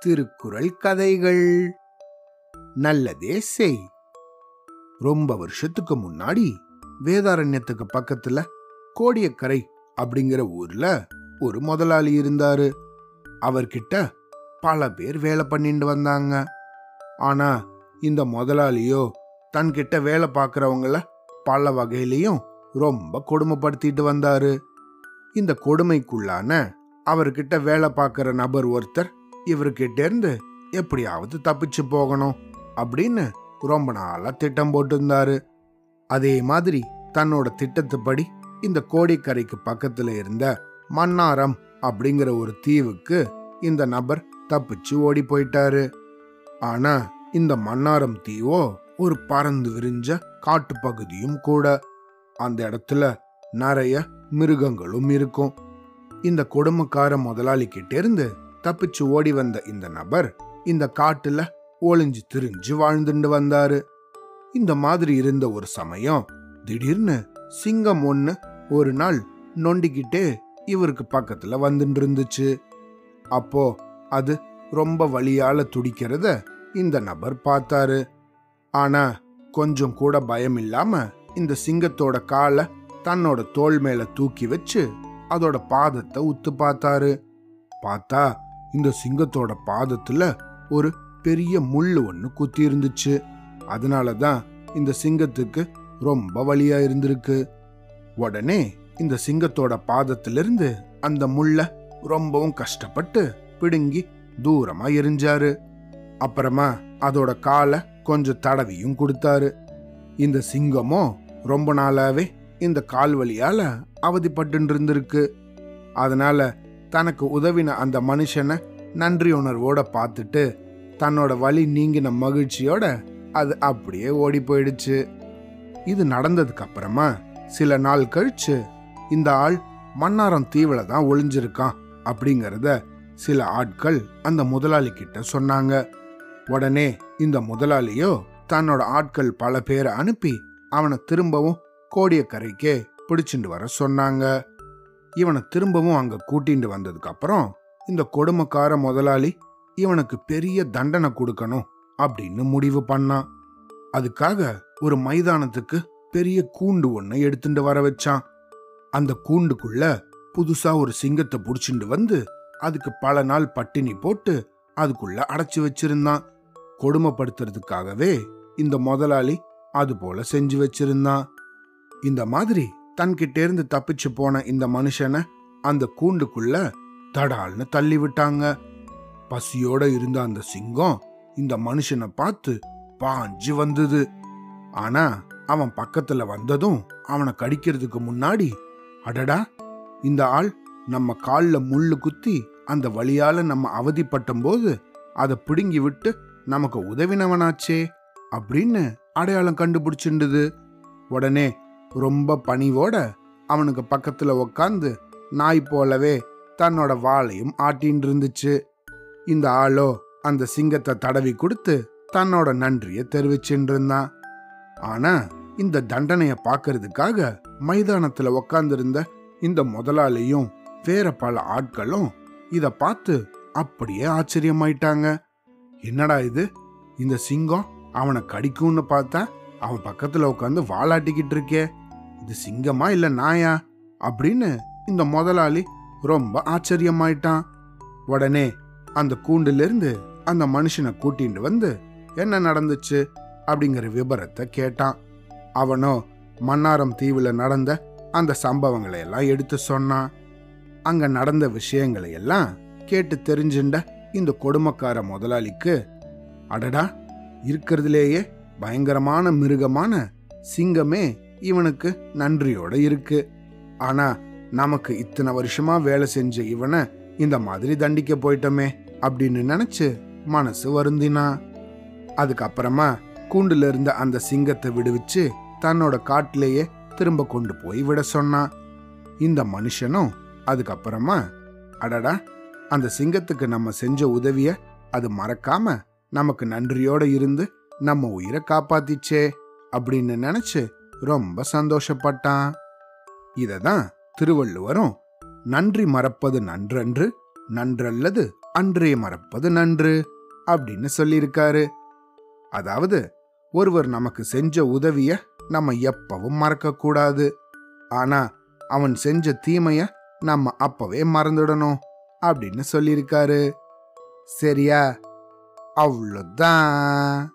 திருக்குறள் கதைகள். நல்லதே செய். ரொம்ப வருஷத்துக்கு முன்னாடி வேதாரண்யத்துக்கு பக்கத்துல கோடியக்கரை அப்படிங்கிற ஊர்ல ஒரு முதலாளி இருந்தாரு. அவர்கிட்ட பல பேர் வேலை பண்ணிட்டு வந்தாங்க. ஆனா இந்த முதலாளியோ தன்கிட்ட வேலை பார்க்கறவங்கள பல வகையிலையும் ரொம்ப கொடுமைப்படுத்திட்டு வந்தாரு. இந்த கொடுமைக்குள்ளான அவர்கிட்ட வேலை பார்க்குற நபர் ஒருத்தர் இவர்கிட்ட இருந்து எப்படியாவது தப்பிச்சு போகணும் அப்படின்னு ரொம்ப நாளாக திட்டம் போட்டிருந்தாரு. அதே மாதிரி தன்னோட திட்டத்துப்படி இந்த கோடிக்கரைக்கு பக்கத்துல இருந்த மன்னாரம் அப்படிங்கிற ஒரு தீவுக்கு இந்த நபர் தப்பிச்சு ஓடி போயிட்டாரு. ஆனா இந்த மன்னாரம் தீவோ ஒரு பறந்து விரிஞ்ச காட்டுப்பகுதியும் கூட. அந்த இடத்துல நிறைய மிருகங்களும் இருக்கும். இந்த கொடுமைக்கார முதலாளி கிட்டேருந்து தப்பிச்சு ஓடி வந்த இந்த நபர் இந்த காட்டுல ஒளிஞ்சு திரிஞ்சு வாழ்ந்துட்டு வந்தாரு. இந்த மாதிரி இருந்த ஒரு சமயம் திடீர்னு சிங்கம் ஒண்ணு ஒரு நாள் நொண்டிக்கிட்டே இவருக்கு பக்கத்துல வந்துட்டு இருந்துச்சு அப்போ அது ரொம்ப வழியால துடிக்கிறத இந்த நபர் பார்த்தாரு. ஆனா கொஞ்சம் கூட பயம் இல்லாம இந்த சிங்கத்தோட காலை தன்னோட தோல் மேல தூக்கி வச்சு அதோட பாதத்தை உத்து பார்த்தாரு. பார்த்தா இந்த சிங்கத்தோட பாதத்துல ஒரு பெரிய முள்ளு ஒன்று குத்தி இருந்துச்சு. அதனால தான் இந்த சிங்கத்துக்கு ரொம்ப வழியா இருந்திருக்கு. உடனே இந்த சிங்கத்தோட பாதத்திலிருந்து அந்த முள்ள ரொம்பவும் கஷ்டப்பட்டு பிடுங்கி தூரமா எரிஞ்சாரு. அப்புறமா அதோட காலை கொஞ்சம் தடவியும் கொடுத்தாரு. இந்த சிங்கமும் ரொம்ப நாளாவே இந்த கால் வலியால அவதிப்பட்டு இருந்திருக்கு அதனால தனக்கு உதவின அந்த மனுஷனை நன்றி உணர்வோட பார்த்துட்டு தன்னோட வழி நீங்கின மகிழ்ச்சியோட அது அப்படியே ஓடி போயிடுச்சு. இது நடந்ததுக்கு அப்புறமா சில நாள் கழிச்சு இந்த ஆள் மன்னாரம் தீவுல தான் ஒளிஞ்சிருக்கான் அப்படிங்கிறத சில ஆட்கள் அந்த முதலாளி கிட்ட சொன்னாங்க. உடனே இந்த முதலாளியோ தன்னோட ஆட்கள் பல பேரை அனுப்பி அவனை திரும்பவும் கோடியக்கரைக்கே பிடிச்சிட்டு வர சொன்னாங்க. இவனை திரும்பவும் அங்க கூட்டிட்டு வந்ததுக்கு அப்புறம் இந்த கொடுமைக்கார முதலாளி இவனுக்கு பெரிய தண்டனை கொடுக்கணும் அப்படின்னு முடிவு பண்ணான். அதுக்காக ஒரு மைதானத்துக்கு பெரிய கூண்டு ஒன்று எடுத்துட்டு வர வச்சான். அந்த கூண்டுக்குள்ள புதுசா ஒரு சிங்கத்தை புடிச்சிட்டு வந்து அதுக்கு பல நாள் பட்டினி போட்டு அதுக்குள்ள அடைச்சி வச்சிருந்தான். கொடுமைப்படுத்துறதுக்காகவே இந்த முதலாளி அது போல செஞ்சு வச்சிருந்தான். இந்த மாதிரி தன்கிட்ட இருந்து தப்பிச்சு போன இந்த மனுஷனை அந்த கூண்டுக்குள்ள தடால்னு தள்ளி விட்டாங்க. பசியோட இருந்த அந்த சிங்கம் இந்த மனுஷனை பார்த்து பாஞ்சு வந்தது. ஆனா அவன் பக்கத்துல வந்ததும் அவனை கடிக்கிறதுக்கு முன்னாடி அடடா இந்த ஆள் நம்ம கால்ல முள்ளு குத்தி அந்த வழியால நம்ம அவதிப்பட்டும் போது அதை பிடுங்கி விட்டு நமக்கு உதவினவனாச்சே அப்படின்னு அடையாளம் கண்டுபிடிச்சிருந்தது. உடனே ரொம்ப பணிவோட அவனுக்கு பக்கத்துல உக்காந்து நாய் போலவே தன்னோட வாளையும் ஆட்டின்னு இருந்துச்சு. இந்த ஆளோ அந்த சிங்கத்தை தடவி கொடுத்து தன்னோட நன்றியை தெரிவிச்சுட்டு இருந்தான். ஆனா இந்த தண்டனைய பார்க்கறதுக்காக மைதானத்துல உக்காந்துருந்த இந்த முதலாளியும் வேற பல ஆட்களும் இத பார்த்து அப்படியே ஆச்சரியமாயிட்டாங்க. என்னடா இது? இந்த சிங்கம் அவனை கடிக்கும்னு பார்த்தா அவன் பக்கத்துல உட்காந்து வாளாட்டிக்கிட்டு இருக்கே. இது சிங்கமா இல்ல நாயா? அப்படின்னு இந்த முதலாளி ரொம்ப ஆச்சரியமாயிட்டான். உடனே அந்த கூண்டிலிருந்து அந்த மனுஷனை கூட்டிட்டு வந்து என்ன நடந்துச்சு? அப்படிங்கிற விபரத்தை கேட்டான். அவனோ மன்னாரம் தீவுல நடந்த அந்த சம்பவங்களை எல்லாம் எடுத்து சொன்னான். அங்க நடந்த விஷயங்களை எல்லாம் கேட்டு தெரிஞ்சுண்ட இந்த கொடுமைக்கார முதலாளிக்கு அடடா இருக்கிறதுலேயே பயங்கரமான மிருகமான சிங்கமே இவனுக்கு நன்றியோட இருக்கு. ஆனா நமக்கு இத்தனை வருஷமா வேலை செஞ்ச இவனை இந்த மாதிரி தண்டிக்க போயிட்டோமே அப்படின்னு நினைச்சு மனசு வருந்தினா. அதுக்கப்புறமா கூண்டுல இருந்த அந்த சிங்கத்தை விடுவிச்சு தன்னோட காட்டிலேயே திரும்ப கொண்டு போய் விட சொன்னான் இந்த மனுஷனும் அதுக்கப்புறமா அடடா அந்த சிங்கத்துக்கு நம்ம செஞ்ச உதவிய அது மறக்காம நமக்கு நன்றியோட இருந்து நம்ம உயிரை காப்பாத்திச்சே அப்படின்னு நினைச்சு ரொம்ப சந்தோஷப்பட்டான். இததான் திருவள்ளுவரும் நன்றி மறப்பது நன்றன்று நன்றல்லது அன்றே மறப்பது நன்று அப்படின்னு சொல்லியிருக்காரு. அதாவது ஒருவர் நமக்கு செஞ்ச உதவிய நம்ம எப்பவும் மறக்கக்கூடாது. ஆனா அவன் செஞ்ச தீமைய நம்ம அப்பவே மறந்துடணும் அப்படின்னு சொல்லியிருக்காரு. சரியா? அவ்வளோதான்.